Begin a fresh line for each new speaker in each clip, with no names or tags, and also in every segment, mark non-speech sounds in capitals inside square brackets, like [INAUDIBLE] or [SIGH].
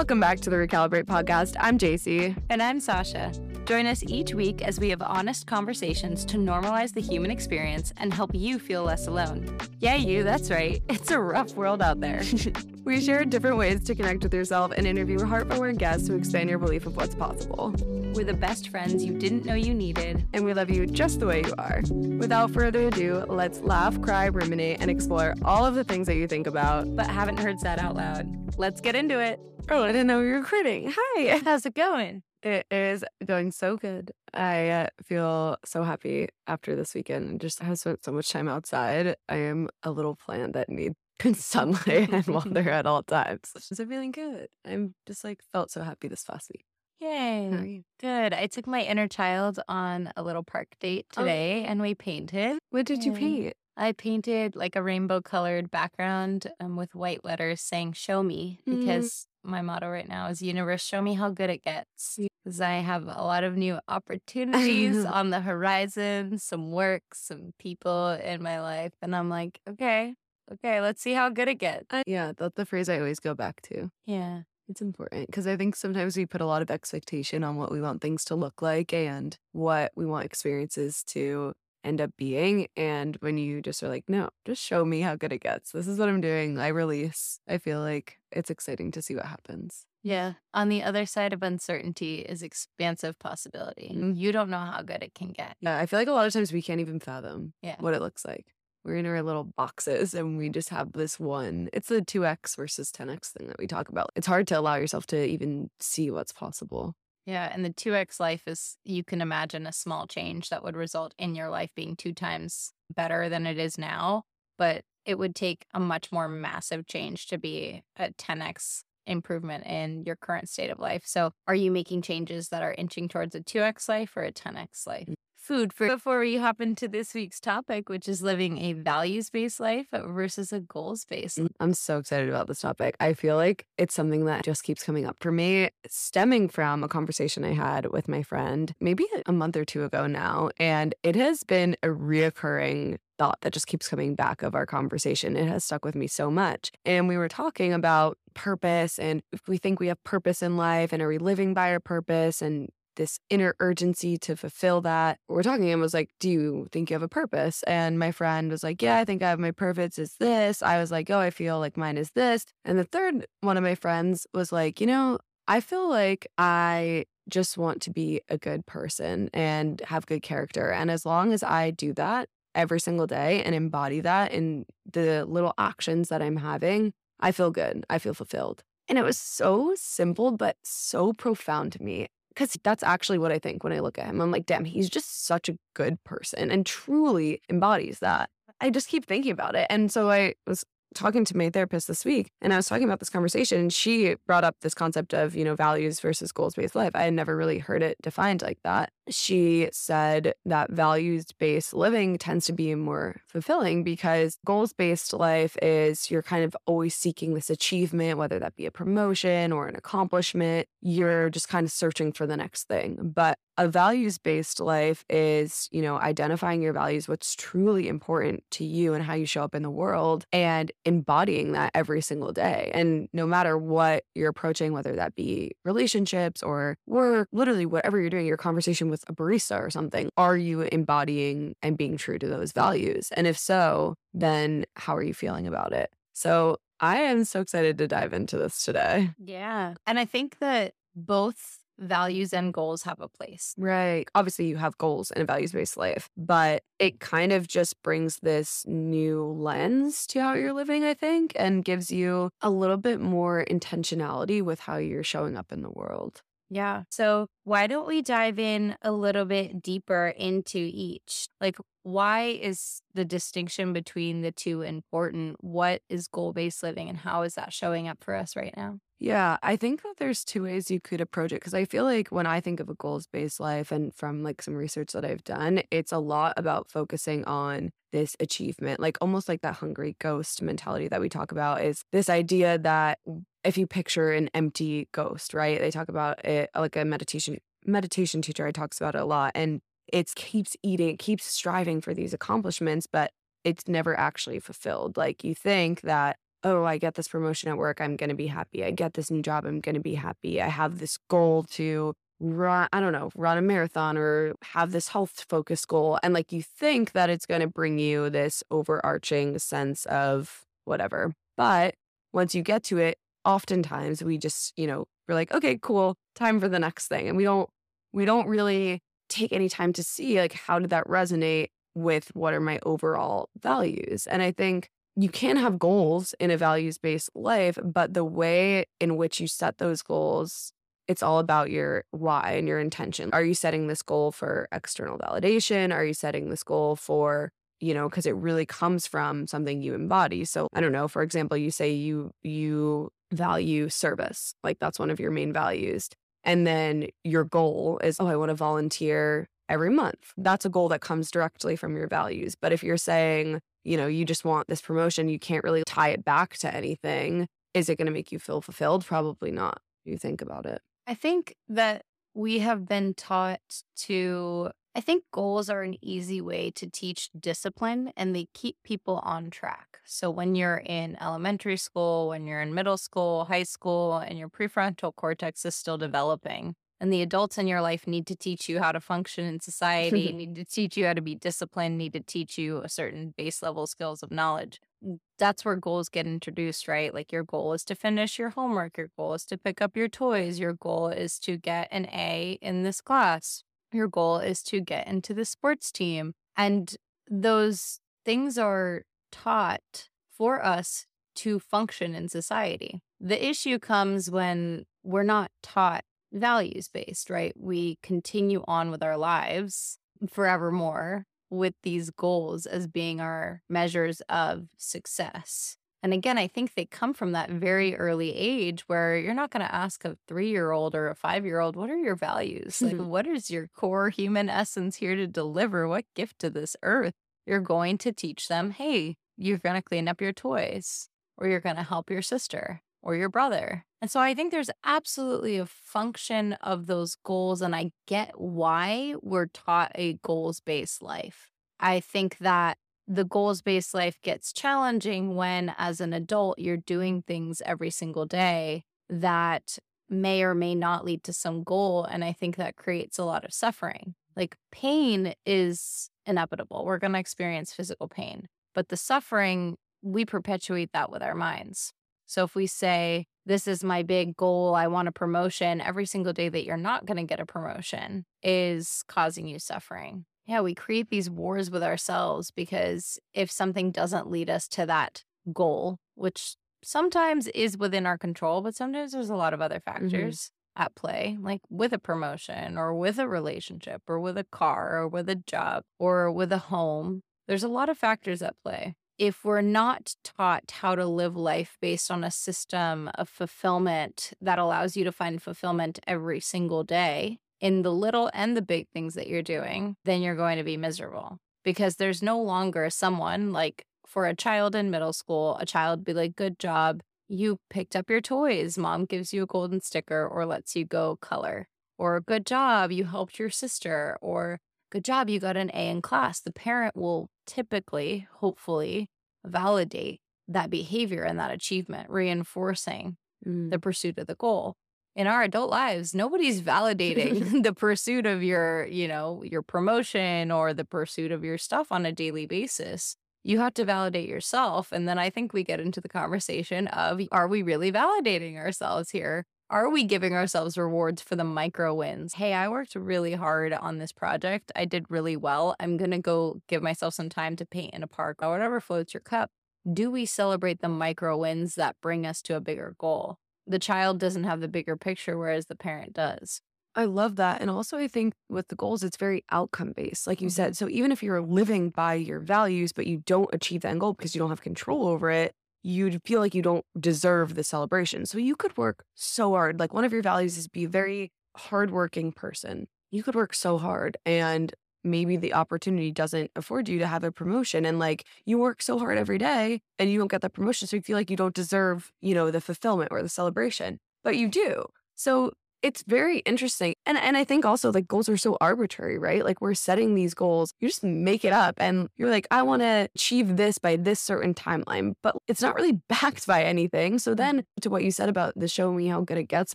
Welcome back to the Recalibrate podcast. I'm Jacey.
And I'm Sasha. Join us each week as we have honest conversations to normalize the human experience and help you feel less alone. Yeah, you, that's right. It's a rough world out there. [LAUGHS]
we share different ways to connect with yourself and interview heartwarming guests to expand your belief of what's possible.
We're the best friends you didn't know you needed,
and we love you just the way you are. Without further ado, let's laugh, cry, ruminate, and explore all of the things that you think about
but haven't heard said out loud. Let's get into it.
Oh, I didn't know you were recording. Hi. [LAUGHS]
How's it going?
It is going so good. I uh, feel so happy after this weekend. Just have spent so much time outside. I am a little plant that needs [LAUGHS] sunlight and water [LAUGHS] at all times. So feeling good. I'm just like felt so happy this past week.
Yay. Good. I took my inner child on a little park date oh. today and we painted.
What did you paint?
I painted like a rainbow colored background um, with white letters saying show me mm-hmm. because my motto right now is universe show me how good it gets because i have a lot of new opportunities [LAUGHS] on the horizon some work some people in my life and i'm like okay okay let's see how good it gets
yeah that's the phrase i always go back to
yeah
it's important because I think sometimes we put a lot of expectation on what we want things to look like and what we want experiences to end up being. And when you just are like, no, just show me how good it gets. This is what I'm doing. I release. I feel like it's exciting to see what happens.
Yeah. On the other side of uncertainty is expansive possibility. Mm-hmm. You don't know how good it can get.
Yeah. I feel like a lot of times we can't even fathom
yeah.
what it looks like. We're in our little boxes and we just have this one. It's the 2x versus 10x thing that we talk about. It's hard to allow yourself to even see what's possible.
Yeah. And the 2x life is, you can imagine a small change that would result in your life being two times better than it is now. But it would take a much more massive change to be a 10x improvement in your current state of life. So, are you making changes that are inching towards a 2x life or a 10x life? Food for before we hop into this week's topic, which is living a values based life versus a goals based.
Mm, I'm so excited about this topic. I feel like it's something that just keeps coming up for me, stemming from a conversation I had with my friend maybe a month or two ago now. And it has been a reoccurring thought that just keeps coming back of our conversation. It has stuck with me so much. And we were talking about purpose and if we think we have purpose in life and are we living by our purpose and this inner urgency to fulfill that. We're talking and was like, Do you think you have a purpose? And my friend was like, Yeah, I think I have my purpose is this. I was like, Oh, I feel like mine is this. And the third one of my friends was like, You know, I feel like I just want to be a good person and have good character. And as long as I do that every single day and embody that in the little actions that I'm having, I feel good. I feel fulfilled. And it was so simple, but so profound to me because that's actually what I think when I look at him. I'm like, damn, he's just such a good person and truly embodies that. I just keep thinking about it. And so I was talking to my therapist this week and I was talking about this conversation and she brought up this concept of, you know, values versus goals based life. I had never really heard it defined like that. She said that values based living tends to be more fulfilling because goals based life is you're kind of always seeking this achievement, whether that be a promotion or an accomplishment. You're just kind of searching for the next thing. But a values based life is, you know, identifying your values, what's truly important to you and how you show up in the world and embodying that every single day. And no matter what you're approaching, whether that be relationships or work, literally whatever you're doing, your conversation with a barista or something, are you embodying and being true to those values? And if so, then how are you feeling about it? So I am so excited to dive into this today.
Yeah. And I think that both values and goals have a place.
Right. Obviously, you have goals in a values based life, but it kind of just brings this new lens to how you're living, I think, and gives you a little bit more intentionality with how you're showing up in the world.
Yeah. So, why don't we dive in a little bit deeper into each? Like, why is the distinction between the two important? What is goal based living and how is that showing up for us right now?
Yeah, I think that there's two ways you could approach it because I feel like when I think of a goals based life and from like some research that I've done, it's a lot about focusing on this achievement, like almost like that hungry ghost mentality that we talk about is this idea that if you picture an empty ghost, right? They talk about it like a meditation meditation teacher I talks about it a lot and it keeps eating, it keeps striving for these accomplishments, but it's never actually fulfilled. Like you think that oh, I get this promotion at work, I'm going to be happy. I get this new job, I'm going to be happy. I have this goal to run, I don't know, run a marathon or have this health focus goal. And like you think that it's going to bring you this overarching sense of whatever. But once you get to it, oftentimes we just, you know, we're like, okay, cool, time for the next thing. And we don't, we don't really take any time to see like, how did that resonate with what are my overall values? And I think you can have goals in a values based life, but the way in which you set those goals, it's all about your why and your intention. Are you setting this goal for external validation? Are you setting this goal for, you know, because it really comes from something you embody. So I don't know, for example, you say you you value service, like that's one of your main values. And then your goal is, oh, I want to volunteer every month. That's a goal that comes directly from your values. But if you're saying, you know, you just want this promotion, you can't really tie it back to anything. Is it going to make you feel fulfilled? Probably not. You think about it.
I think that we have been taught to, I think goals are an easy way to teach discipline and they keep people on track. So when you're in elementary school, when you're in middle school, high school, and your prefrontal cortex is still developing, and the adults in your life need to teach you how to function in society, [LAUGHS] need to teach you how to be disciplined, need to teach you a certain base level skills of knowledge. Mm, that's where goals get introduced, right? Like your goal is to finish your homework, your goal is to pick up your toys, your goal is to get an A in this class, your goal is to get into the sports team. And those things are taught for us to function in society. The issue comes when we're not taught values based, right? We continue on with our lives forevermore with these goals as being our measures of success. And again, I think they come from that very early age where you're not going to ask a three year old or a five year old, what are your values? Like, [LAUGHS] what is your core human essence here to deliver? What gift to this earth? You're going to teach them, hey, you're going to clean up your toys or you're going to help your sister or your brother. And so I think there's absolutely a function of those goals. And I get why we're taught a goals based life. I think that the goals based life gets challenging when, as an adult, you're doing things every single day that may or may not lead to some goal. And I think that creates a lot of suffering. Like pain is inevitable. We're going to experience physical pain, but the suffering, we perpetuate that with our minds. So if we say, this is my big goal, I want a promotion, every single day that you're not going to get a promotion is causing you suffering. Yeah, we create these wars with ourselves because if something doesn't lead us to that goal, which sometimes is within our control, but sometimes there's a lot of other mm-hmm. factors mm-hmm. at play, like with a promotion or with a relationship or with a car or with a job or with a home. There's a lot of factors at play if we're not taught how to live life based on a system of fulfillment that allows you to find fulfillment every single day in the little and the big things that you're doing, then you're going to be miserable because there's no longer someone like for a child in middle school, a child be like, good job. You picked up your toys. Mom gives you a golden sticker or lets you go color. Or good job. You helped your sister. Or good job. You got an A in class. The parent will typically, hopefully, validate that behavior and that achievement, reinforcing mm. the pursuit of the goal. In our adult lives, nobody's validating [LAUGHS] [LAUGHS] the pursuit of your, you know, your promotion or the pursuit of your stuff on a daily basis. You have to validate yourself. And then I think we get into the conversation of are we really validating ourselves here? Are we giving ourselves rewards for the micro wins? Hey, I worked really hard on this project. I did really well. I'm going to go give myself some time to paint in a park or whatever floats your cup. Do we celebrate the micro wins that bring us to a bigger goal? The child doesn't have the bigger picture, whereas the parent does.
I love that. And also, I think with the goals, it's very outcome based, like you mm-hmm. said. So even if you're living by your values, but you don't achieve the end goal because you don't have control over it, you'd feel like you don't deserve the celebration. So you could work so hard. Like one of your values is be a very hardworking person. You could work so hard and maybe the opportunity doesn't afford you to have a promotion and like you work so hard every day and you don't get that promotion so you feel like you don't deserve, you know, the fulfillment or the celebration. But you do. So it's very interesting. And and I think also like goals are so arbitrary, right? Like we're setting these goals, you just make it up and you're like, I want to achieve this by this certain timeline, but it's not really [LAUGHS] backed by anything. So then to what you said about the show me how good it gets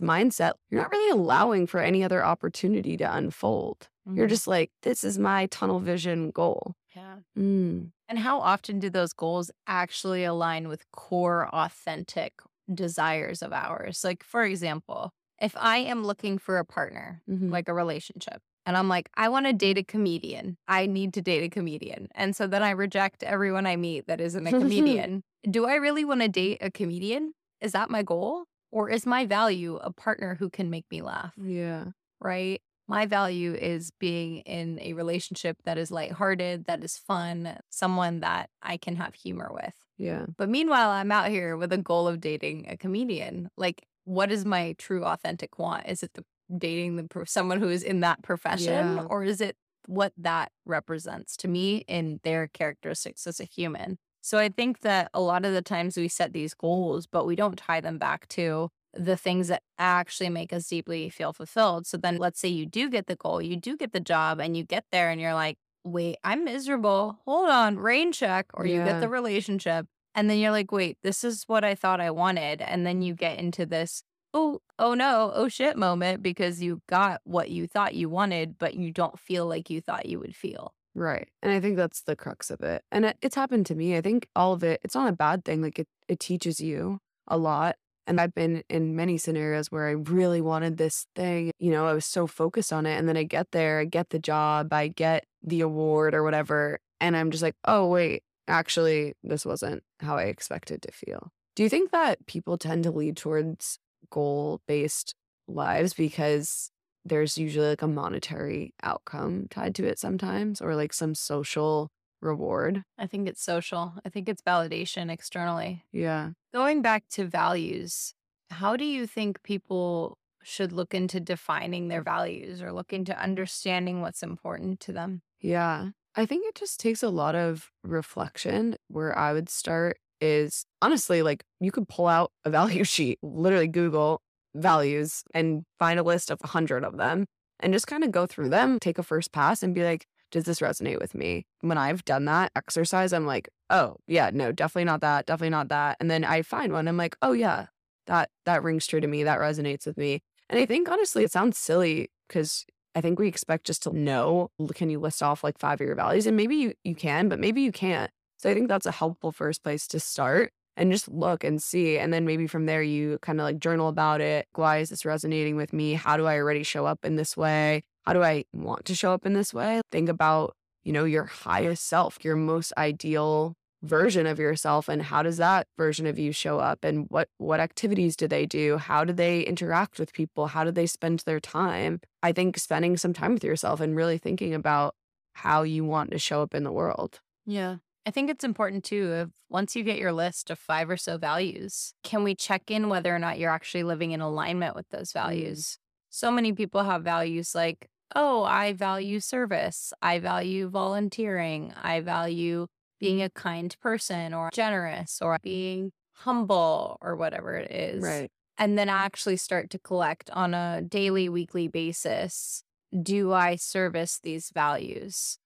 mindset, you're not really allowing for any other opportunity to unfold. Mm-hmm. You're just like, this is my tunnel vision goal.
Yeah. Mm. And how often do those goals actually align with core authentic desires of ours? Like, for example, if I am looking for a partner, mm-hmm. like a relationship, and I'm like, I want to date a comedian. I need to date a comedian. And so then I reject everyone I meet that isn't a [LAUGHS] comedian. Do I really want to date a comedian? Is that my goal? Or is my value a partner who can make me laugh?
Yeah.
Right. My value is being in a relationship that is lighthearted, that is fun, someone that I can have humor with.
Yeah.
But meanwhile, I'm out here with a goal of dating a comedian. Like, what is my true authentic want? Is it the dating the someone who is in that profession, yeah. or is it what that represents to me in their characteristics as a human? So I think that a lot of the times we set these goals, but we don't tie them back to the things that actually make us deeply feel fulfilled. So then let's say you do get the goal, you do get the job, and you get there and you're like, wait, I'm miserable. Hold on, rain check. Or you get the relationship. And then you're like, wait, this is what I thought I wanted. And then you get into this, oh, oh no, oh shit moment because you got what you thought you wanted, but you don't feel like you thought you would feel.
Right. And I think that's the crux of it. And it, it's happened to me. I think all of it, it's not a bad thing. Like it, it teaches you a lot. And I've been in many scenarios where I really wanted this thing. You know, I was so focused on it. And then I get there, I get the job, I get the award or whatever. And I'm just like, oh, wait, actually, this wasn't how I expected to feel. Do you think that people tend to lead towards goal based lives because there's usually like a monetary outcome tied to it sometimes or like some social reward?
I think it's social. I think it's validation externally.
Yeah.
Going back to values, how do you think people should look into defining their values or look into understanding what's important to them?
Yeah. I think it just takes a lot of reflection. Where I would start is honestly like you could pull out a value [LAUGHS] sheet, literally Google values and find a list of a hundred of them and just kind of go through them, take a first pass and be like, does this resonate with me? When I've done that exercise, I'm like, oh yeah, no, definitely not that, definitely not that. And then I find one, I'm like, oh yeah, that that rings true to me, that resonates with me. And I think honestly, it sounds silly because I think we expect just to know, can you list off like five of your values? And maybe you, you can, but maybe you can't. So I think that's a helpful first place to start and just look and see. And then maybe from there, you kind of like journal about it. Why is this resonating with me? How do I already show up in this way? How do I want to show up in this way? Think about, you know, your highest self, your most ideal version of yourself and how does that version of you show up and what what activities do they do? How do they interact with people? How do they spend their time? I think spending some time with yourself and really thinking about how you want to show up in the world.
Yeah I think it's important too if once you get your list of five or so values, can we check in whether or not you're actually living in alignment with those mm. values? So many people have values like, oh, I value service, I value volunteering, I value being a kind person or generous or being humble or whatever it is.
Right.
And then actually start to collect on a daily, weekly basis do I service these values?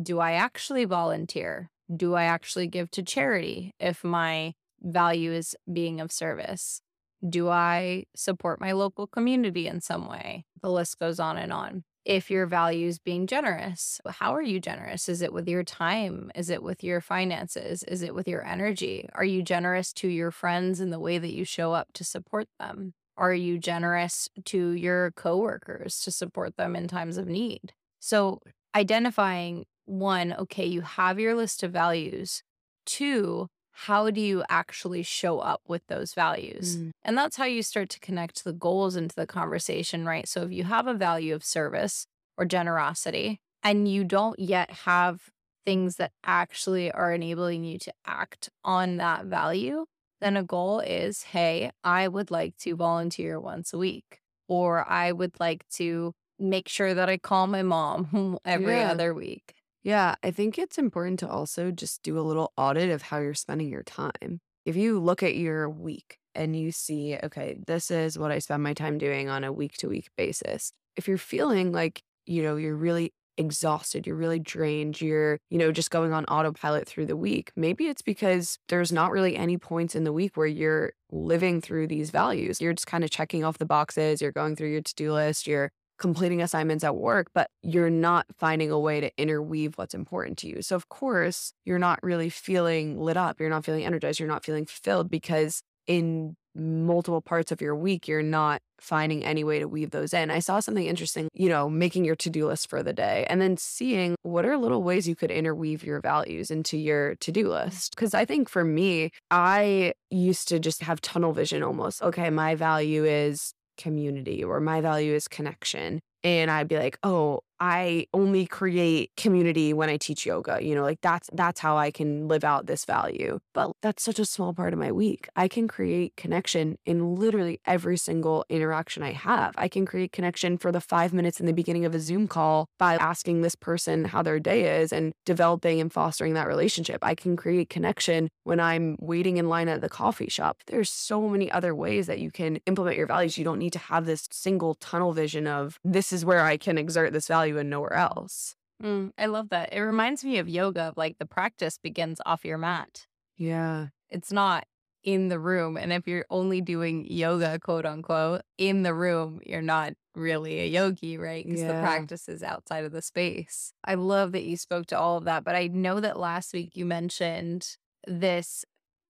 Do I actually volunteer? Do I actually give to charity if my value is being of service? Do I support my local community in some way? The list goes on and on if your value is being generous. How are you generous? Is it with your time? Is it with your finances? Is it with your energy? Are you generous to your friends in the way that you show up to support them? Are you generous to your coworkers to support them in times of need? So, identifying one, okay, you have your list of values. Two, how do you actually show up with those values? Mm. And that's how you start to connect the goals into the conversation, right? So if you have a value of service or generosity and you don't yet have things that actually are enabling you to act on that value, then a goal is hey, I would like to volunteer once a week, or I would like to make sure that I call my mom [LAUGHS] every yeah. other week.
Yeah, I think it's important to also just do a little audit of how you're spending your time. If you look at your week and you see, okay, this is what I spend my time doing on a week to week basis. If you're feeling like, you know, you're really exhausted, you're really drained, you're, you know, just going on autopilot through the week. Maybe it's because there's not really any points in the week where you're living through these values. You're just kind of checking off the boxes, you're going through your to do list, you're completing assignments at work, but you're not finding a way to interweave what's important to you. So, of course, you're not really feeling lit up, you're not feeling energized, you're not feeling fulfilled because in multiple parts of your week, you're not finding any way to weave those in. I saw something interesting, you know, making your to do list for the day and then seeing what are little ways you could interweave your values into your to do mm-hmm. list. Cause I think for me, I used to just have tunnel vision almost. Okay, my value is community or my value is connection. And I'd be like, oh, I only create community when I teach yoga. You know, like that's that's how I can live out this value. But that's such a small part of my week. I can create connection in literally every single interaction I have. I can create connection for the 5 minutes in the beginning of a Zoom call by asking this person how their day is and developing and fostering that relationship. I can create connection when I'm waiting in line at the coffee shop. There's so many other ways that you can implement your values. You don't need to have this single tunnel vision of this is where I can exert this value value and nowhere else.
Mm, I love that. It reminds me of yoga, like the practice begins off your mat.
Yeah.
It's not in the room. And if you're only doing yoga, quote unquote, in the room, you're not really a yogi, right? Because yeah. the practice is outside of the space. I love that you spoke to all of that. But I know that last week you mentioned this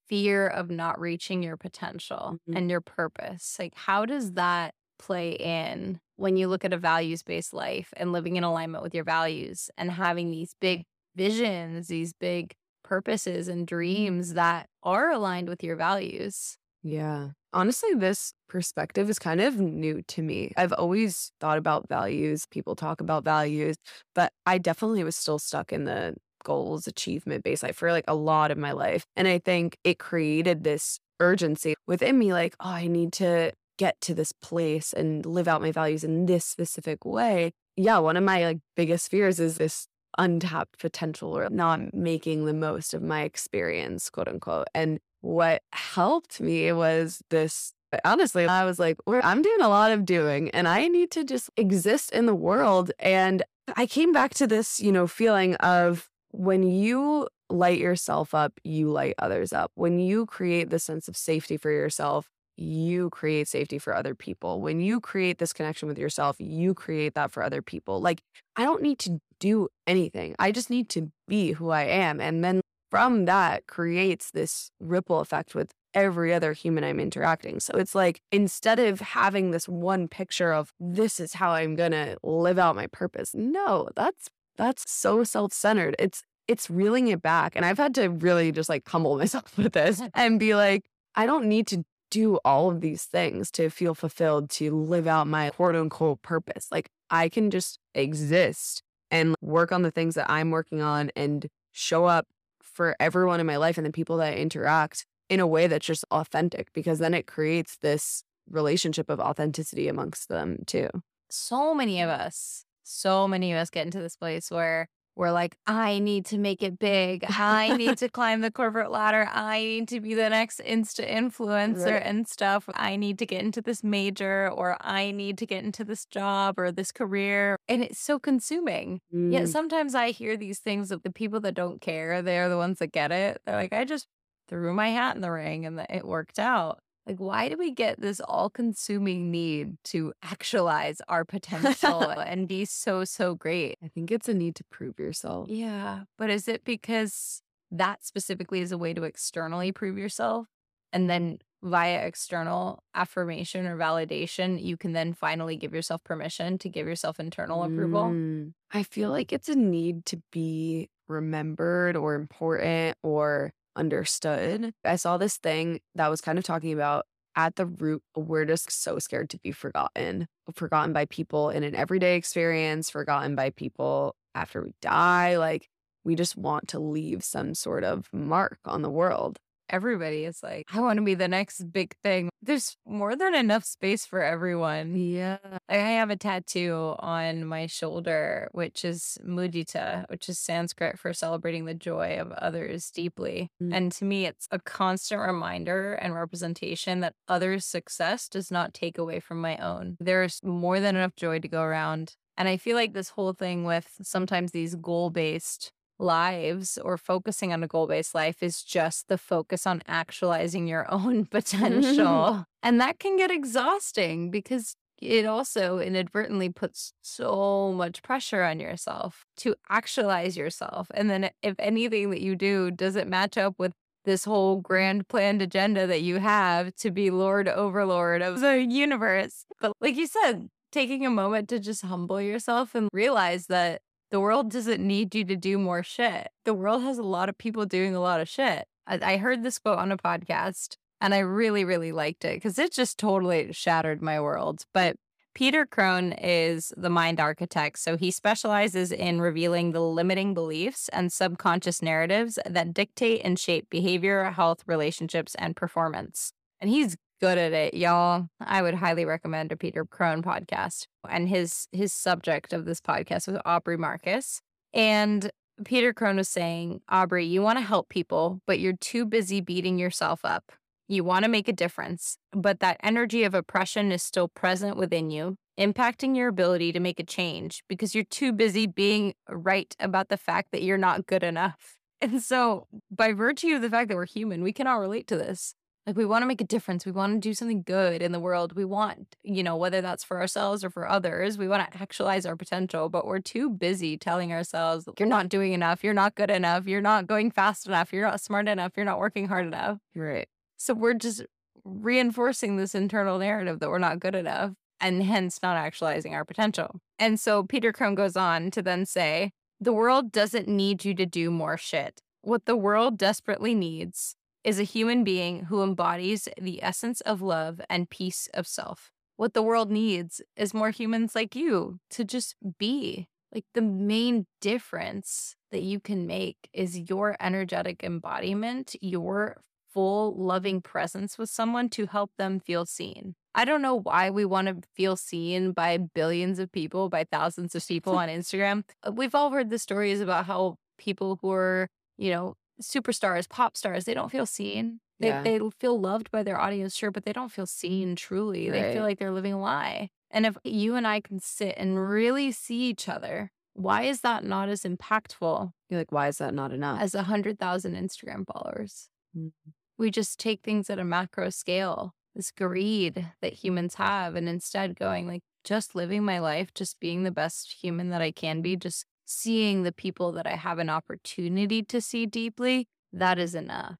fear of not reaching your potential mm-hmm. and your purpose. Like, how does that play in when you look at a values based life and living in alignment with your values and having these big visions, these big purposes and dreams that are aligned with your values.
Yeah. Honestly, this perspective is kind of new to me. I've always thought about values. People talk about values, but I definitely was still stuck in the goals, achievement based life for like a lot of my life. And I think it created this urgency within me like, oh, I need to get to this place and live out my values in this specific way. Yeah, one of my like biggest fears is this untapped potential or not making the most of my experience, quote unquote. And what helped me was this honestly, I was like, I'm doing a lot of doing and I need to just exist in the world. And I came back to this, you know, feeling of when you light yourself up, you light others up. When you create the sense of safety for yourself, you create safety for other people. When you create this connection with yourself, you create that for other people. Like, I don't need to do anything. I just need to be who I am. And then from that creates this ripple effect with every other human I'm interacting. So it's like instead of having this one picture of this is how I'm going to live out my purpose. No, that's that's so self-centered. It's it's reeling it back. And I've had to really just like humble [LAUGHS] myself with this [LAUGHS] and be like I don't need to do all of these things to feel fulfilled, to live out my quote unquote purpose. Like I can just exist and work on the things that I'm working on and show up for everyone in my life and the people that I interact in a way that's just authentic because then it creates this relationship of authenticity amongst them too.
So many of us, so many of us get into this place where we're like, I need to make it big. I need [LAUGHS] to climb the corporate ladder. I need to be the next Insta influencer right. and stuff. I need to get into this major or I need to get into this job or this career. And it's so consuming. Mm. Yet sometimes I hear these things of the people that don't care, they're the ones that get it. They're like, I just threw my hat in the ring and it worked out. Like, why do we get this all consuming need to actualize our potential [LAUGHS] and be so, so great?
I think it's a need to prove yourself.
Yeah. But is it because that specifically is a way to externally prove yourself? And then via external affirmation or validation, you can then finally give yourself permission to give yourself internal approval?
Mm, I feel like it's a need to be remembered or important or understood. I saw this thing that was kind of talking about at the root, we're just so scared to be forgotten, forgotten by people in an everyday experience, forgotten by people after we die. Like, we just want to leave some sort of mark on the world.
Everybody is like, I want to be the next big thing. There's more than enough space for everyone.
Yeah.
I have a tattoo on my shoulder, which is mudita, which is Sanskrit for celebrating the joy of others deeply.
Mm.
And to me, it's a constant reminder and representation that others' success does not take away from my own. There's more than enough joy to go around. And I feel like this whole thing with sometimes these goal based lives or focusing on a goal based life is just the focus on actualizing your [LAUGHS] own mm-hmm. potential. and that can get exhausting because it also inadvertently puts so much pressure on yourself to actualize yourself. And then if anything that you do doesn't match up with this whole grand planned agenda that you have to be Lord Overlord of the universe. But like you said, taking a moment to just humble yourself and realize that the world doesn't need you to do more shit. The world has a lot of people doing a lot of shit. I, I heard this quote on a podcast and I really, really liked it because it just totally shattered my world. But Peter Crone is the mind architect. So he specializes in revealing the limiting beliefs and subconscious narratives that dictate and shape behavior, health, relationships, and performance. And he's good at it, y'all. I would highly recommend a Peter Crone podcast. And his his subject of this podcast was Aubrey Marcus. And Peter Crone was saying, Aubrey, you want to help people, but you're too busy beating yourself up. You want to make a difference, but that energy of oppression is still present within you, impacting your ability to make a change because you're too busy being right about the fact that you're not good enough. And so, by virtue of the fact that we're human, we can all relate to this. Like, we want to make a difference. We want to do something good in the world. We want, you know, whether that's for ourselves or for others, we want to actualize our potential, but we're too busy telling ourselves, you're not doing enough. You're not good enough. You're not going fast enough. You're not smart enough. You're not working hard enough.
Right.
So we're just reinforcing this internal narrative that we're not good enough and hence not actualizing our potential. And so Peter Crone goes on to then say, the world doesn't need you to do more shit. What the world desperately needs is a human being who embodies the essence of love and peace of self. What the world needs is more humans like you to just be. Like the main difference that you can make is your energetic embodiment, your full loving presence with someone to help them feel seen. I don't know why we want to feel seen by billions of people, by thousands of people [LAUGHS] on Instagram. We've all heard the stories about how people who are, you know, superstars, pop stars, they don't feel seen. They,
Yeah.
they feel loved by their audience, sure, but they don't feel seen truly. They feel like they're living a lie. And if you and I can sit and really see each other, why is that not as impactful
You're like, why is that not enough?
as a 100,000 Instagram followers?
Mm.
We just take things at a macro scale, this greed that humans have, and instead going like, just living my life, just being the best human that I can be, just seeing the people that I have an opportunity to see deeply, that is enough.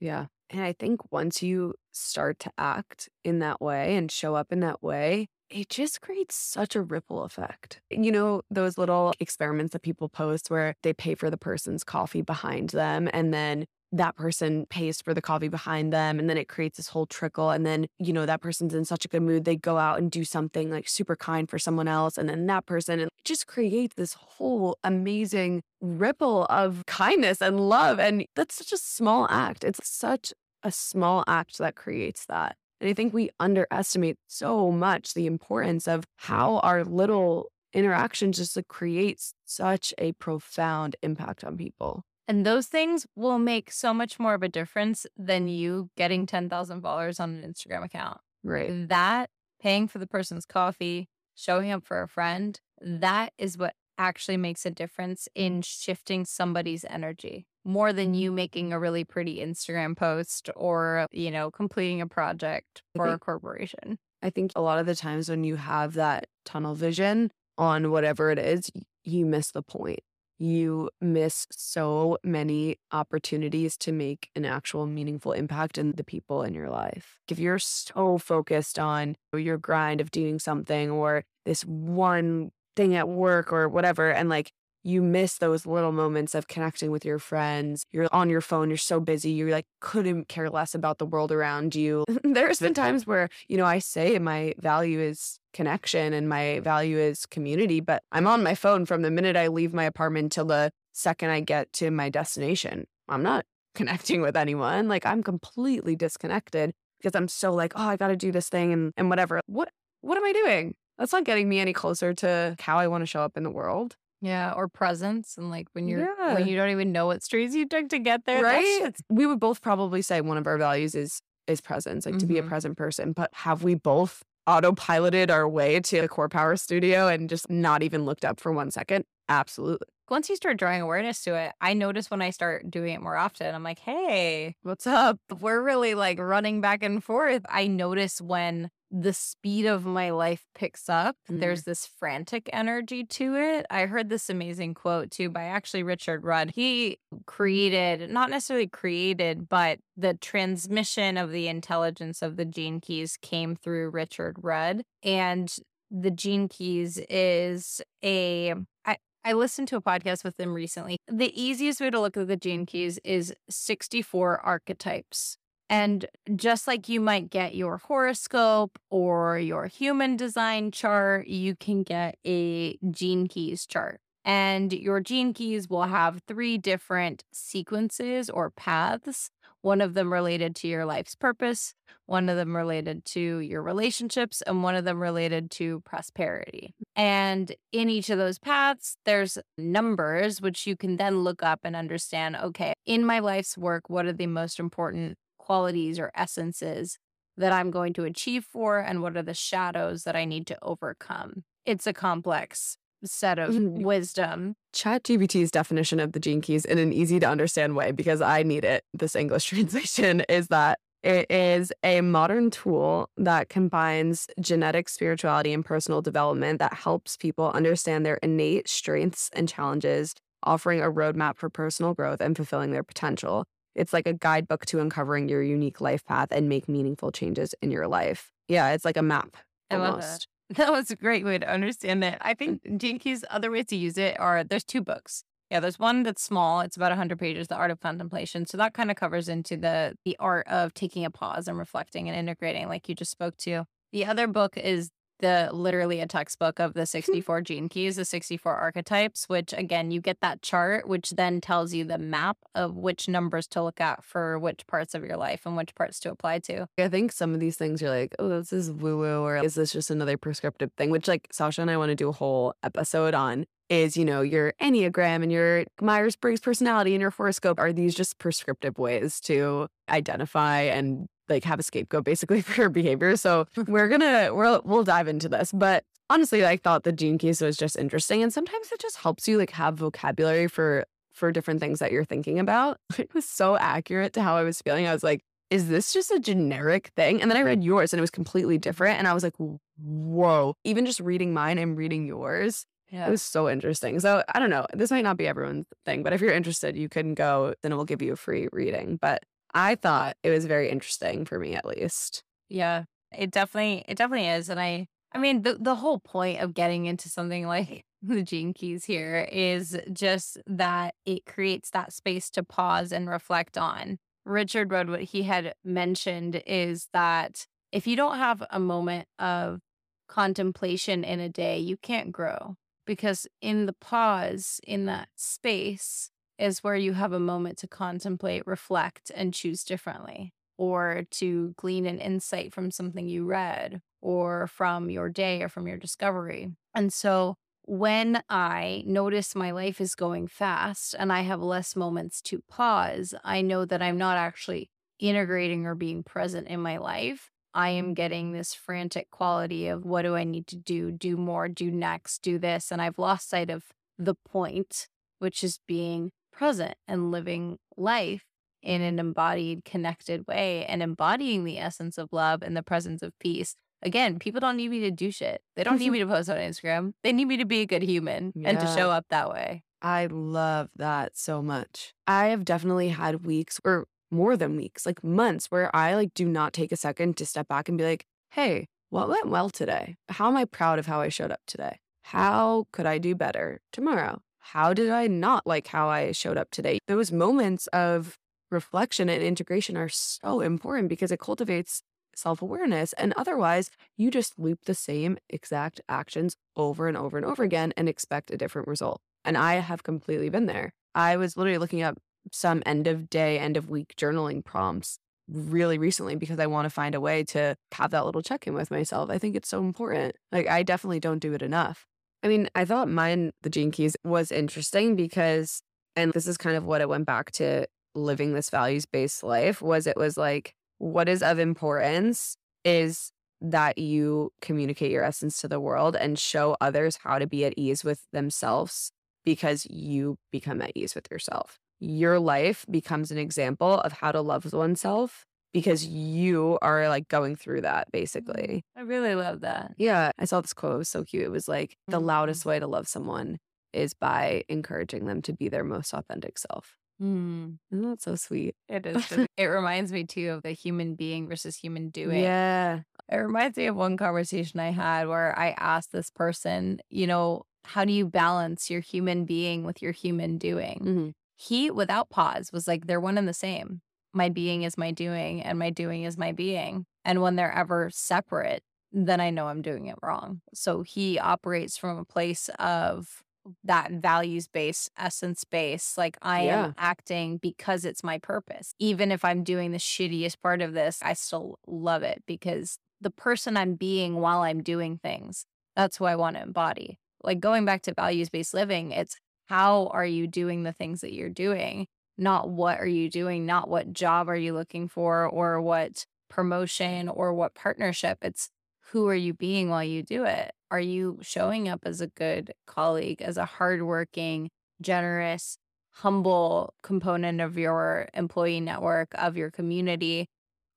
Yeah. And I think once you start to act in that way and show up in that way, it just creates such a ripple effect. You know, those little experiments that people post where they pay for the person's coffee behind them and then that person pays for the coffee behind them and then it creates this whole trickle and then you know that person's in such a good mood they go out and do something like super kind for someone else and then that person and it just creates this whole amazing ripple of kindness and love and that's such a small act. It's such a small act that creates that and i think we underestimate so much the importance of how our little interactions just like creates such a profound impact on people
And those things will make so much more of a difference than you getting 10,000 followers on an Instagram account.
right
That paying for the person's coffee, showing up for a friend, that is what actually makes a difference in shifting somebody's energy more than you making a really pretty Instagram post or, you know, completing a project for a corporation.
I think a lot of the times when you have that tunnel vision on whatever it is, you miss the point. You miss so many opportunities to make an actual meaningful impact in the people in your life. If you're so focused on your grind of doing something or this one thing at work or whatever, and like you miss those little moments of connecting with your friends. You're on your phone, you're so busy, you're like couldn't care less about the world around you. [LAUGHS] There's been times where, you know, I say my value is connection and my value is community, but I'm on my phone from the minute I leave my apartment till the second I get to my destination. I'm not [LAUGHS] connecting with anyone. Like I'm completely disconnected because I'm so like, oh, I got to do this thing and, and whatever. What what am I doing? That's not getting me any closer to how I want to show up in the world.
Yeah, or presence, and like when you're yeah. when you don't even know what streets you took to get there,
right? We would both probably say one of our values is is presence, like mm-hmm. to be a mm-hmm. present person. But have we both autopiloted our way to a CorePower studio and just not even looked up for one second? Absolutely.
Once you start drawing awareness to it, I notice when I start doing it more often, I'm like, hey,
what's up?
We're really like running back and forth. I notice when the speed of my life picks up. Mm-hmm. There's this frantic energy to it. I heard this amazing quote too by actually Richard Rudd. He created, not necessarily created, but the transmission of the intelligence of the gene keys came through Richard Rudd. And the gene keys is a I, I listened to a podcast with them recently. The easiest way to look at the gene keys is 64 archetypes. And just like you might get your horoscope or your human design chart, you can get a gene keys chart. And your gene keys will have three different sequences or paths. One of them related to your life's purpose, one of them related to your relationships, and one of them related to prosperity. And in each of those paths, there's numbers, which you can then look up and understand okay, in my life's work, what are the most important qualities or essences that I'm going to achieve for and what are the shadows that I need to overcome. It's a complex set of mm-hmm. wisdom.
ChatGPT's definition of the gene keys in an easy to understand way, because I need it, this English [LAUGHS] translation, is that it is a modern tool that combines genetic spirituality and personal development that helps people understand their innate strengths and challenges, offering a roadmap for personal growth and fulfilling their potential. It's like a guidebook to uncovering your unique life path and make meaningful changes in your life. Yeah, it's like a map.
Almost. That. That was a great way to understand it. I think Gene Keys, other ways to use it are there's two books. Yeah, there's one that's small. It's about 100 pages, The Art of Contemplation. So that kind of covers into the the art of taking a pause and reflecting and integrating like you just spoke to. The other book is the literally a textbook of the hmm. 64 gene keys, the 64 archetypes, which again, you get that chart, which then tells you the map of which numbers to look at for which parts of your life and which parts to apply to.
I think some of these things you're like, oh, this is woo woo, or is this just another prescriptive thing? Which, like, Sasha and I want to do a whole episode on is, you know, your Enneagram and your Myers Briggs personality and your horoscope. Are these just prescriptive ways to identify and like have a scapegoat basically [LAUGHS] for your behavior. So we're gonna we'll we'll dive into this. But honestly, I thought the gene keys was just interesting. And sometimes it just helps you like have vocabulary for for different things that you're thinking about. [LAUGHS] It was so accurate to how I was feeling. I was like, is this just a generic thing? And then I read yours and it was completely different. And I was like, whoa. Even just reading mine and reading yours. Yeah. It was so interesting. So I don't know. This might not be everyone's thing, but if you're interested, you can go, then it will give you a free reading. But I thought it was very interesting for me at least.
Yeah. It definitely it definitely is and I I mean the the whole point of getting into something like [LAUGHS] the gene keys here is just that it creates that space to pause and reflect on. Richard Rudd what he had mentioned is that if you don't have a moment of contemplation in a day, you can't grow because in the pause in that space is where you have a moment to contemplate, reflect, and choose differently, or to glean an insight from something you read, or from your day, or from your discovery. And so when I notice my life is going fast and I have less moments to pause, I know that I'm not actually integrating or being present in my life. I am getting this frantic quality of what do I need to do, do more, do next, do this. And I've lost sight of the point, which is being present and living life in an embodied, connected way and embodying the essence of love and the presence of peace. Again, people don't need me to do shit. They don't need [LAUGHS] me to post on Instagram. They need me to be a good human yeah. and to show up that way.
I love that so much. I have definitely had weeks or more than weeks, like months where I like do not take a second to step back and be like, "Hey, what went well today? How am I proud of how I showed up today? How could I do better tomorrow? How did I not like how I showed up today? Those moments of reflection and integration are so important because it cultivates self awareness. And otherwise, you just loop the same exact actions over and over and over again and expect a different result. And I have completely been there. I was literally looking up some end of day, end of week journaling prompts really recently because I want to find a way to have that little check in with myself. I think it's so important. Like, I definitely don't do it enough. I mean, I thought mine, the Gene Keys, was interesting because, and this is kind of what it went back to living this values based life, was it was like, what is of importance is that you communicate your essence to the world and show others how to be at ease with themselves because you become at ease with yourself. Your life becomes an example of how to love oneself because you are like going through that basically.
I really love that.
Yeah. I saw this quote. It was so cute. It was like, the
Mhm.
loudest way to love someone is by encouraging them to be their most authentic self.
Mm,
Isn't that so sweet?
it is. just- [LAUGHS] it reminds me too of the human being versus human doing.
Yeah.
It reminds me of one conversation I had where I asked this person, you know, how do you balance your human being with your human doing?
Mhm.
He, without pause, was like, they're one and the same. My being is my doing, and my doing is my being. And when they're ever separate, then I know I'm doing it wrong. So he operates from a place of that values based, essence based. Like I
Yeah.
am acting because it's my purpose. Even if I'm doing the shittiest part of this, I still love it because the person I'm being while I'm doing things, that's who I want to embody. Like going back to values based living, it's how are you doing the things that you're doing? Not what are you doing, not what job are you looking for or what promotion or what partnership. It's who are you being while you do it? Are you showing up as a good colleague, as a hardworking, generous, humble component of your employee network, of your community?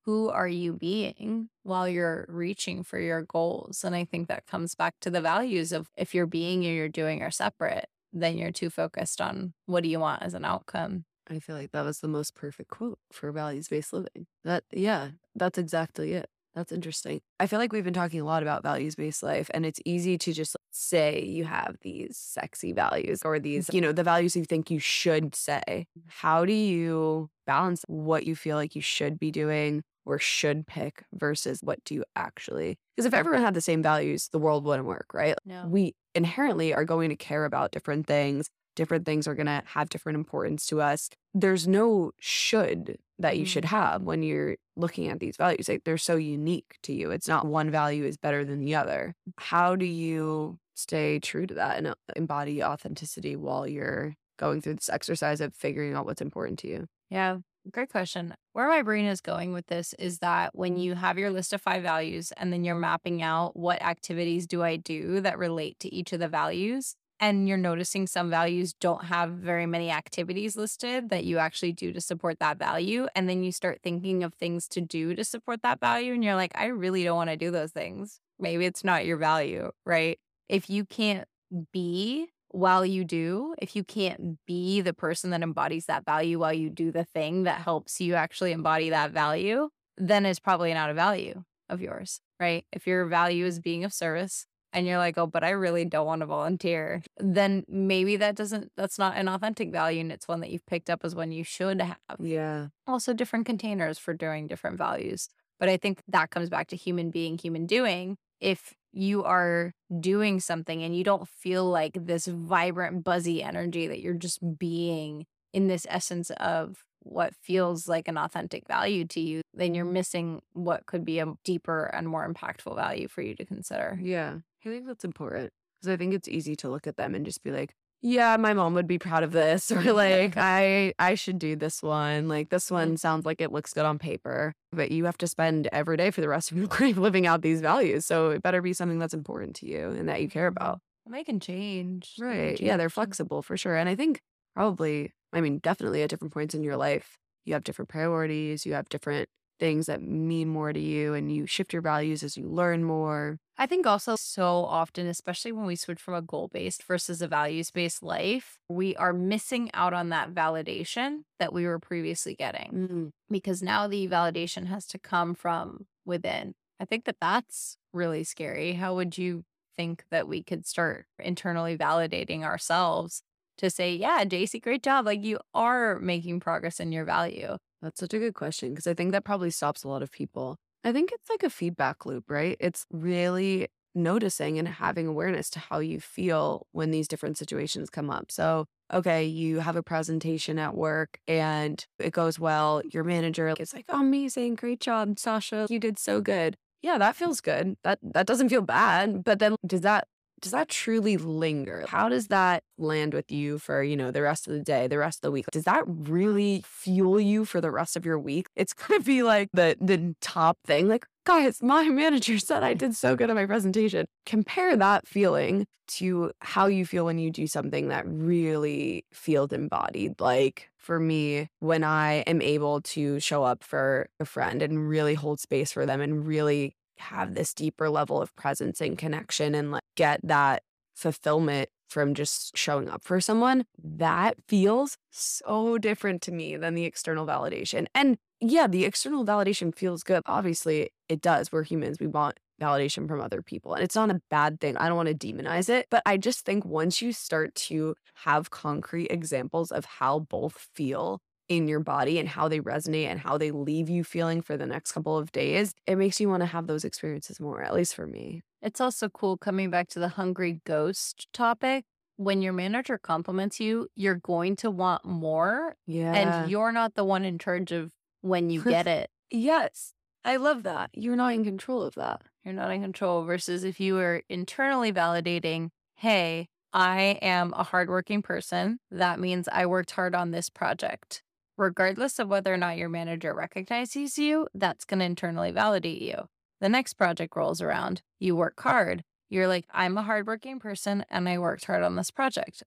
Who are you being while you're reaching for your goals? And I think that comes back to the values of if your being and your doing are separate, then you're too focused on what do you want as an outcome.
I feel like that was the most perfect quote for values based living. That, yeah, that's exactly it. That's interesting. I feel like we've been talking a lot about values based life, and it's easy to just say you have these sexy values or these, you know, the values you think you should say. How do you balance what you feel like you should be doing or should pick versus what do you actually? Because if everyone had the same values, the world wouldn't work, right?
No.
We inherently are going to care about different things. Different things are going to have different importance to us. There's no should that you should have when you're looking at these values. Like they're so unique to you. It's not one value is better than the other. How do you stay true to that and uh, embody authenticity while you're going through this exercise of figuring out what's important to you?
Yeah, great question. Where my brain is going with this is that when you have your list of five values and then you're mapping out what activities do I do that relate to each of the values, and you're noticing some values don't have very many activities listed that you actually do to support that value. And then you start thinking of things to do to support that value. And you're like, I really don't want to do those things. Maybe it's not your value, right? If you can't be while you do, if you can't be the person that embodies that value while you do the thing that helps you actually embody that value, then it's probably not a value of yours, right? If your value is being of service and you're like, oh, but I really don't want to volunteer, then maybe that doesn't, that's not an authentic value. And it's one that you've picked up as one you should have.
Yeah.
Also, different containers for doing different values. But I think that comes back to human being, human doing. If you are doing something and you don't feel like this vibrant, buzzy energy that you're just being in this essence of what feels like an authentic value to you, then you're missing what could be a deeper and more impactful value for you to consider.
Yeah. I think that's important because I think it's easy to look at them and just be like, yeah, my mom would be proud of this [LAUGHS] or like I I should do this one. Like this one sounds like it looks good on paper, but you have to spend every day for the rest of your [LAUGHS] life living out these values. So it better be something that's important to you and that you care mm-hmm. about.
They can change. They can
Right. Yeah, they're flexible for sure. And I think probably, I mean, definitely at different points in your life, you have different priorities, you have different things that mean more to you, and you shift your values as you learn more.
I think also so often, especially when we switch from a goal based versus a values based life, we are missing out on that validation that we were previously getting
Mm,
because now the validation has to come from within. I think that that's really scary. How would you think that we could start internally validating ourselves to say, yeah, Jacey, great job. Like you are making progress in your value.
That's such a good question because I think that probably stops a lot of people. I think it's like a feedback loop, right? It's really noticing and having awareness to how you feel when these different situations come up. So okay, you have a presentation at work and it goes well. Your manager is like, amazing, great job, Sasha. You did so good. Yeah, that feels good. That that doesn't feel bad. But then does that does that truly linger? How does that land with you for, you know, the rest of the day, the rest of the week? Does that really fuel you for the rest of your week? It's [LAUGHS] going to be like the the top thing. Like, guys, my manager said I did so good at my presentation. Compare that feeling to how you feel when you do something that really feels embodied. Like for me, when I am able to show up for a friend and really hold space for them and really have this deeper level of presence and connection and like get that fulfillment from just showing up for someone, that feels so different to me than the external validation. And yeah, the external validation feels good. Obviously, it does. We're humans. We want validation from other people. And it's not a bad thing. I don't want to demonize it. But I just think once you start to have concrete examples of how both feel in your body and how they resonate and how they leave you feeling for the next couple of days, it makes you want to have those experiences more, at least for me.
It's also cool coming back to the hungry ghost topic. When your manager compliments you, you're going to want more.
Yeah.
And you're not the one in charge of when you get it. [LAUGHS]
yes. I love that. You're not in control of that.
You're not in control versus if you were internally validating, hey, I am a hardworking person. That means I worked hard on this project regardless of whether or not your manager recognizes you, that's going to internally validate you. The next project rolls around, you work hard. You're like, I'm a hardworking person and I worked hard on this project.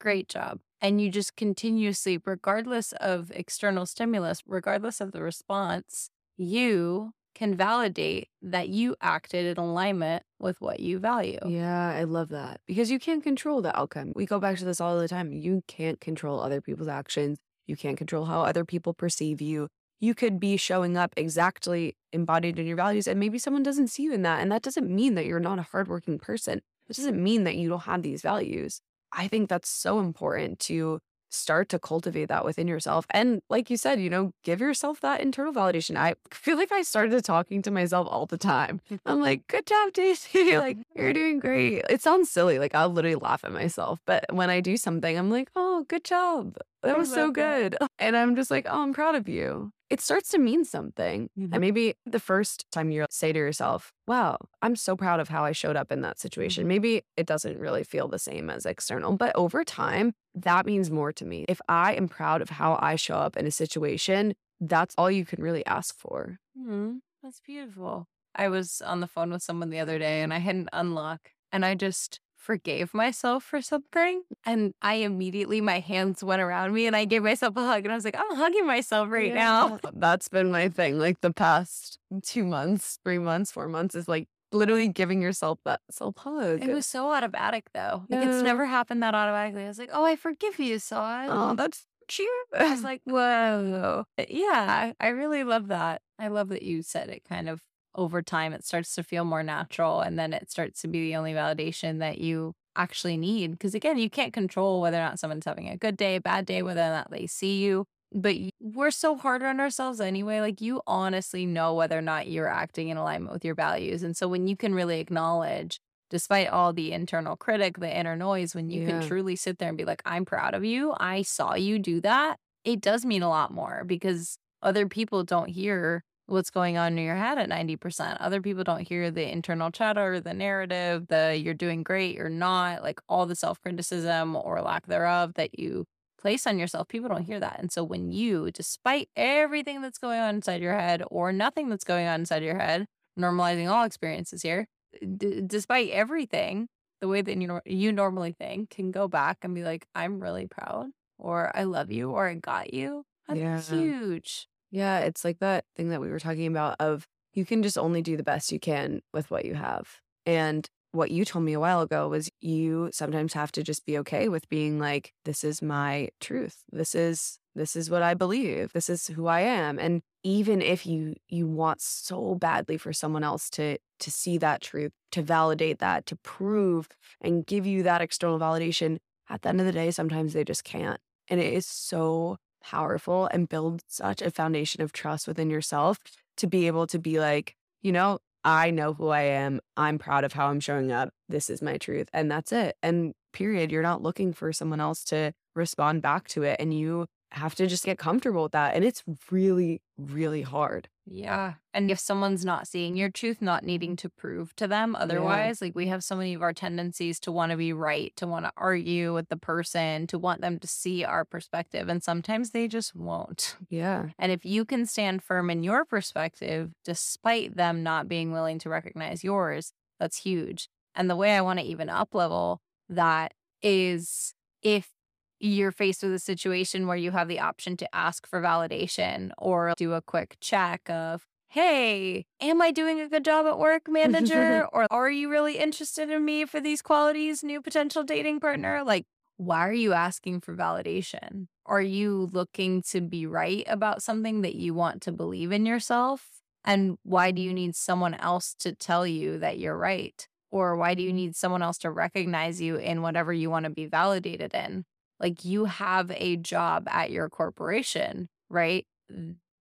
Great job. And you just continuously, regardless of external stimulus, regardless of the response, you can validate that you acted in alignment with what you value.
Yeah, I love that because you can't control the outcome. We go back to this all the time. You can't control other people's actions. You can't control how other people perceive you. You could be showing up exactly embodied in your values, and maybe someone doesn't see you in that. And that doesn't mean that you're not a hardworking person. It doesn't mean that you don't have these values. I think that's so important to start to cultivate that within yourself. And like you said, you know, give yourself that internal validation. I [LAUGHS] feel like I started talking to myself all the time. [LAUGHS] I'm like, good job, Jacey. [LAUGHS] like, you're doing great. It sounds silly. Like, I'll literally laugh at myself. But when I do something, I'm like, oh, good job. That was so good. And I'm just like, oh, I'm proud of you it starts to mean something. Mm-hmm. And maybe the first time you say to yourself, wow, I'm so proud of how I showed up in that situation. Mm-hmm. Maybe it doesn't really feel the same as external, but over time, that means more to me. If I am proud of how I show up in a situation, that's all you can really ask for.
Mm-hmm. That's beautiful. I was on the phone with someone the other day and I had an unlock and I just forgave myself for something. And I immediately, my hands went around me and I gave myself a hug. And I was like, I'm hugging myself right yeah. now.
That's been my thing. Like the past two months, three months, four months is like literally giving yourself that self hug.
It was so automatic though. Like it's never happened that automatically. I was like, oh, I forgive you, Saw.
Oh, that's cheer.
I was [LAUGHS] like, whoa. Yeah, I really love that. I love that you said it kind of over time it starts to feel more natural and then it starts to be the only validation that you actually need because again you can't control whether or not someone's having a good day a bad day whether or not they see you but we're so hard on ourselves anyway like you honestly know whether or not you're acting in alignment with your values and so when you can really acknowledge despite all the internal critic the inner noise when you yeah. can truly sit there and be like i'm proud of you i saw you do that it does mean a lot more because other people don't hear what's going on in your head at 90%. Other people don't hear the internal chatter, the narrative, the you're doing great, you're not, like all the self criticism or lack thereof that you place on yourself. People don't hear that. And so when you, despite everything that's going on inside your head or nothing that's going on inside your head, normalizing all experiences here, d- despite everything, the way that you, you normally think can go back and be like, I'm really proud or I love you or I got you. That's yeah. huge.
Yeah, it's like that thing that we were talking about of you can just only do the best you can with what you have. And what you told me a while ago was you sometimes have to just be okay with being like this is my truth. This is this is what I believe. This is who I am. And even if you you want so badly for someone else to to see that truth, to validate that, to prove and give you that external validation, at the end of the day sometimes they just can't. And it is so powerful and build such a foundation of trust within yourself to be able to be like, you know, I know who I am. I'm proud of how I'm showing up. This is my truth. And that's it. And period. You're not looking for someone else to respond back to it. And you have to just get comfortable with that. And it's really, really hard.
Yeah. And if someone's not seeing your truth, not needing to prove to them otherwise, yeah. like we have so many of our tendencies to want to be right, to want to argue with the person, to want them to see our perspective. And sometimes they just won't. [LAUGHS]
Yeah.
And if you can stand firm in your perspective, despite them not being willing to recognize yours, that's huge. And the way I want to even up level that is if you're faced with a situation where you have the option to ask for validation or do a quick check of, hey, am I doing a good job at work, manager? [LAUGHS] or are you really interested in me for these qualities, new potential dating partner? Like, why are you asking for validation? Are you looking to be right about something that you want to believe in yourself? And why do you need someone else to tell you that you're right? Or why do you need someone else to recognize you in whatever you want to be validated in? Like you have a job at your corporation, right?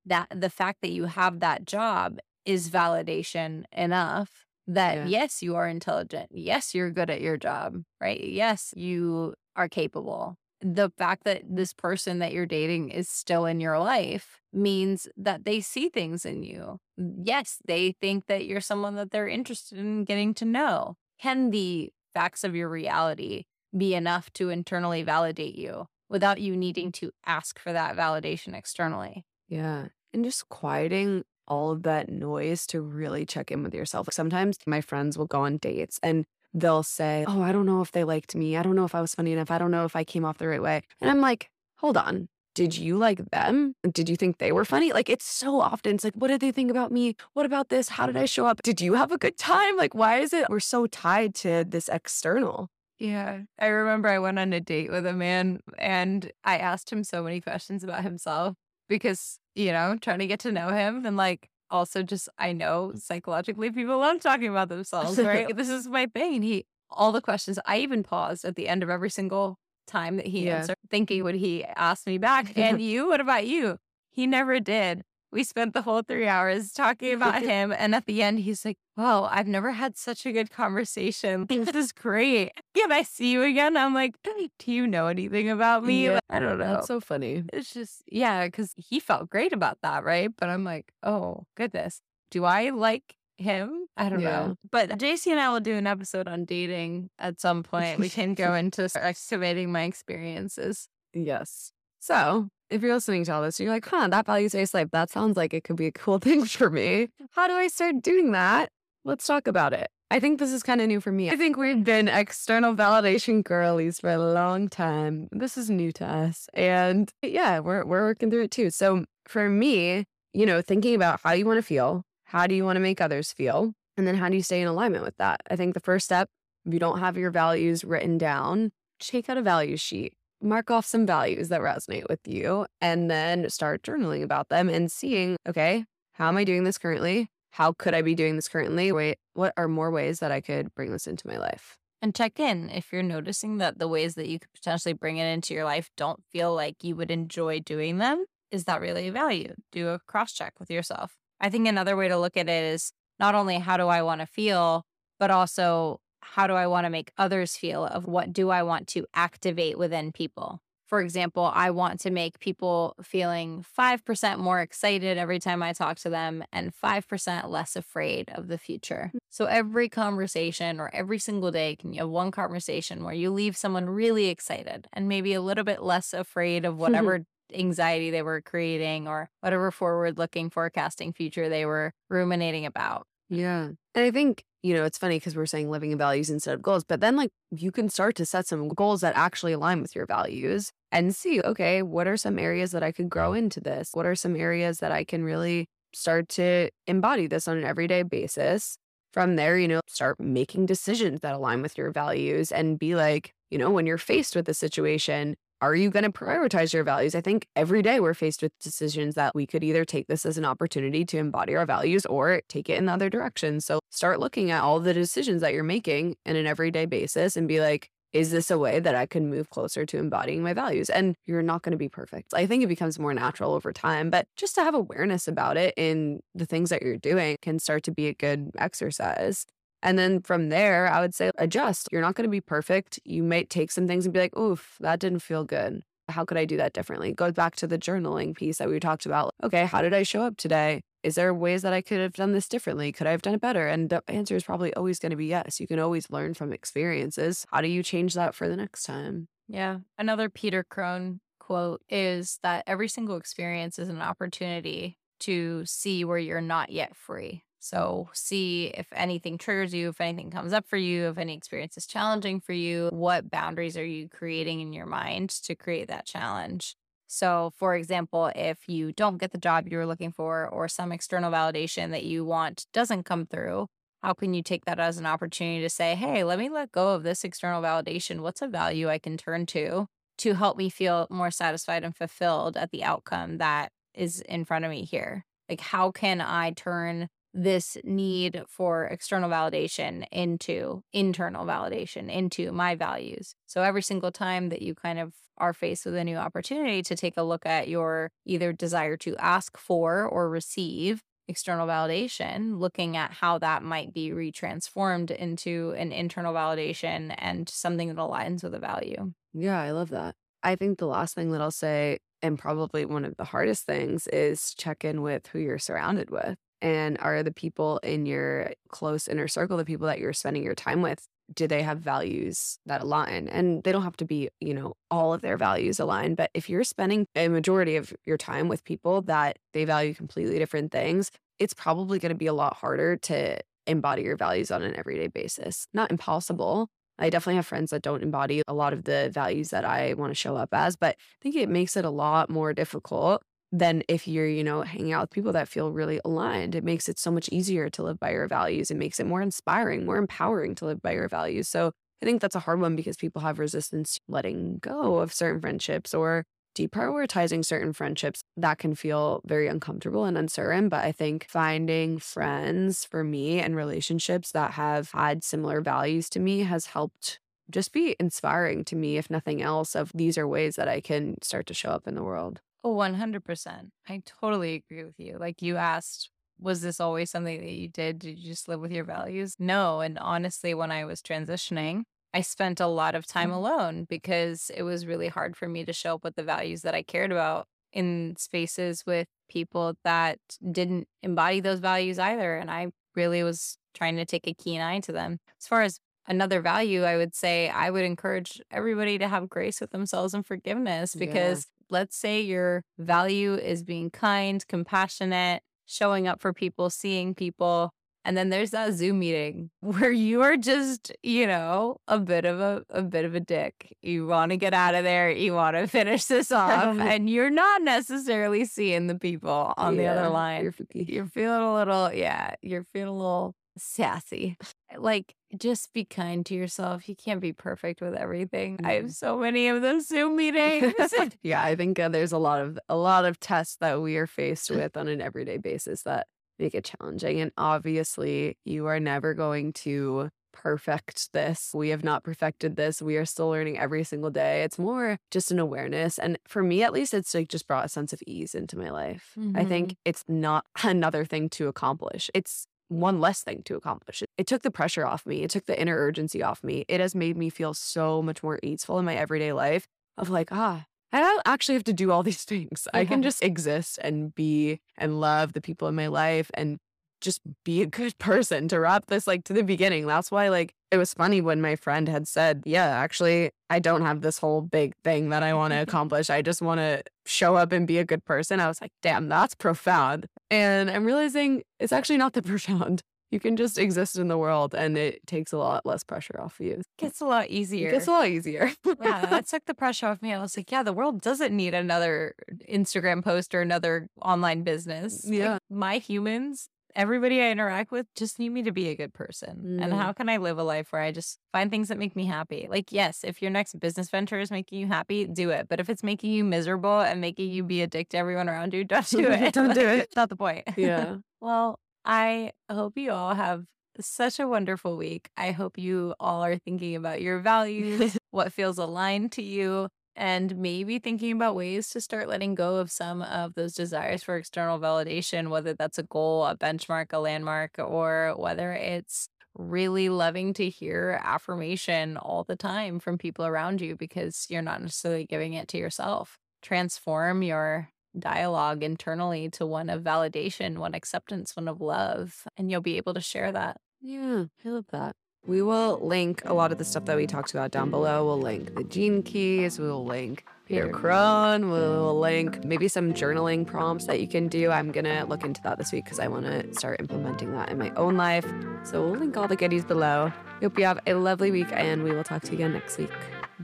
That the fact that you have that job is validation enough that yeah. yes, you are intelligent. Yes, you're good at your job, right? Yes, you are capable. The fact that this person that you're dating is still in your life means that they see things in you. Yes, they think that you're someone that they're interested in getting to know. Can the facts of your reality be enough to internally validate you without you needing to ask for that validation externally.
Yeah. And just quieting all of that noise to really check in with yourself. Sometimes my friends will go on dates and they'll say, Oh, I don't know if they liked me. I don't know if I was funny enough. I don't know if I came off the right way. And I'm like, Hold on. Did you like them? Did you think they were funny? Like, it's so often, it's like, what did they think about me? What about this? How did I show up? Did you have a good time? Like, why is it we're so tied to this external?
Yeah. I remember I went on a date with a man and I asked him so many questions about himself because, you know, trying to get to know him and like also just I know mm. psychologically people love talking about themselves, right? [LAUGHS] this is my thing. He all the questions I even paused at the end of every single time that he yeah. answered, thinking mm. would he ask me back? And [LAUGHS] you, what about you? He never did. We spent the whole three hours talking [LAUGHS] about him. And at the end, he's like, Wow, I've never had such a good conversation. This [LAUGHS] is great. Can I see you again? I'm like, Do you know anything about me?
Yeah,
I don't know.
That's so funny.
It's just, yeah, because he felt great about that. Right. But I'm like, Oh, goodness. Do I like him? I don't yeah. know. But Jacey and I will do an episode on dating at some point. We can go [LAUGHS] into excavating my experiences.
Yes. So if you're listening to all this, you're like, huh, that values based life, that sounds like it could be a cool [LAUGHS] thing for me. How do I start doing that? Let's talk about it. I think this is kind of new for me. I think we've been external validation girlies for a long time. This is new to us. And yeah, we're, we're working through it too. So for me, you know, thinking about how you want to feel, how do you want to make others feel, and then how do you stay in alignment with that? I think the first step, if you don't have your values written down, take out a value sheet mark off some values that resonate with you and then start journaling about them and seeing, okay, how am I doing this currently? How could I be doing this currently? Wait, what are more ways that I could bring this into my life?
And check in if you're noticing that the ways that you could potentially bring it into your life don't feel like you would enjoy doing them. Is that really a value? Do a cross check with yourself. I think another way to look at it is not only how do I want to feel, but also how do I want to make others feel of what do I want to activate within people. For example, I want to make people feeling 5% more excited every time I talk to them and 5% less afraid of the future. Mm. So every conversation or every single day, can you have one conversation where you leave someone really excited and maybe a little bit less afraid of [LAUGHS] whatever anxiety they were creating or whatever forward looking forecasting future they were ruminating about.
Yeah. And I think you know, it's funny because we're saying living in values instead of goals, but then like you can start to set some goals that actually align with your values and see, okay, what are some areas that I could grow into this? What are some areas that I can really start to embody this on an everyday basis? From there, you know, start making decisions that align with your values and be like, you know, when you're faced with a situation, are you going to prioritize your values? I think every day we're faced with decisions that we could either take this as an opportunity to embody our values or take it in the other direction. So start looking at all the decisions that you're making in an everyday basis and be like, is this a way that I can move closer to embodying my values? And you're not going to be perfect. I think it becomes more natural over time, but just to have awareness about it in the things that you're doing can start to be a good exercise. And then from there, I would say adjust. You're not going to be perfect. You might take some things and be like, oof, that didn't feel good. How could I do that differently? Go back to the journaling piece that we talked about. Okay, how did I show up today? Is there ways that I could have done this differently? Could I have done it better? And the answer is probably always going to be yes. You can always learn from experiences. How do you change that for the next time?
Yeah. Another Peter Crone quote is that every single experience is an opportunity to see where you're not yet free. So, see if anything triggers you, if anything comes up for you, if any experience is challenging for you, what boundaries are you creating in your mind to create that challenge? So, for example, if you don't get the job you're looking for or some external validation that you want doesn't come through, how can you take that as an opportunity to say, hey, let me let go of this external validation? What's a value I can turn to to help me feel more satisfied and fulfilled at the outcome that is in front of me here? Like, how can I turn this need for external validation into internal validation, into my values. So every single time that you kind of are faced with a new opportunity to take a look at your either desire to ask for or receive external validation, looking at how that might be retransformed into an internal validation and something that aligns with a value.
Yeah, I love that. I think the last thing that I'll say, and probably one of the hardest things, is check in with who you're surrounded with and are the people in your close inner circle the people that you're spending your time with do they have values that align? And they don't have to be you know all of their values align but if you're spending a majority of your time with people that they value completely different things it's probably going to be a lot harder to embody your values on an everyday basis. Not impossible. I definitely have friends that don't embody a lot of the values that I want to show up as, but I think it makes it a lot more difficult than if you're, you know, hanging out with people that feel really aligned. It makes it so much easier to live by your values. It makes it more inspiring, more empowering to live by your values. So I think that's a hard one because people have resistance letting go of certain friendships or deprioritizing certain friendships. That can feel very uncomfortable and uncertain. But I think finding friends for me and relationships that have had similar values to me has helped just be inspiring to me, if nothing else, of these are ways that I can start to show up in the world.
Oh, 100%. I totally agree with you. Like you asked, was this always something that you did? Did you just live with your values? No. And honestly, when I was transitioning, I spent a lot of time mm-hmm. alone because it was really hard for me to show up with the values that I cared about in spaces with people that didn't embody those values either. And I really was trying to take a keen eye to them. As far as another value, I would say I would encourage everybody to have grace with themselves and forgiveness because let's say your value is being kind, compassionate, showing up for people, seeing people. And then there's that Zoom meeting [LAUGHS] where you are just, you know, a bit of a, a bit of a dick. You want to get out of there. You want to [LAUGHS] finish this off. [LAUGHS] and you're not necessarily seeing the people on yeah, the other line. You're, you're feeling a little, yeah, you're feeling a little sassy. Like, just be kind to yourself. You can't be perfect with everything. Mm. I have mm-hmm. so many of those Zoom [LAUGHS] meetings. [LAUGHS]
yeah, I think uh, there's a lot of a lot of tests that we are faced with on an everyday basis that make it challenging. And obviously, you are never going to perfect this. We have not perfected this. We are still learning every single day. It's more just an awareness. And for me, at least, it's like just brought a sense of ease into my life. Mm-hmm. I think it's not [LAUGHS] another thing to accomplish. It's one less thing to accomplish. It took the pressure off me. It took the inner urgency off me. It has made me feel so much more easeful in my everyday life of like, ah, I don't actually have to do all these [LAUGHS] things. I can just exist and be and love the people in my life and just be a good [LAUGHS] person to wrap this like to the beginning. That's why like it was funny when my friend had said, "Yeah, actually I don't have this whole big thing that I want to [LAUGHS] accomplish. I just want to show up and be a good person." I was like, "Damn, that's profound." And I'm realizing it's actually not that [LAUGHS] profound. You can just exist in the world and it takes a lot less pressure off of you. It
gets a lot easier.
It gets a lot easier.
yeah, that took the pressure off me. I was like, yeah, the world doesn't need another Instagram post or another online business.
Yeah.
Like, my humans everybody I interact with just need me to be a good person. Mm. And how can I live a life where I just find things that make me happy? Like, yes, if your next business venture is making you happy, do it. But if it's making you miserable and making you be a dick to everyone around you, [LAUGHS] don't do [LAUGHS] it.
don't do it.
It's not the point.
Yeah. [LAUGHS]
well, I hope you all have such a wonderful week. I hope you all are thinking about your values, what feels aligned to you, and maybe thinking about ways to start letting go of some of those desires for external validation, whether that's a goal, a benchmark, a landmark, or whether it's really loving to hear affirmation all the time from people around you because you're not necessarily giving it to yourself. Transform your dialogue internally to one of validation, one acceptance, one of love, and you'll be able to share that.
Yeah, I love that. We will link a lot of the stuff that we talked about down below. We'll link the gene keys. We'll link Peter Crone. We'll link maybe some journaling prompts that you can do. I'm going to look into that this week because I want to start implementing that in my own life. So we'll link all the goodies below. Hope you have a lovely week and we will talk to you again next week.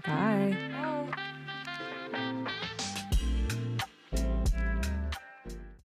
Bye.
Bye.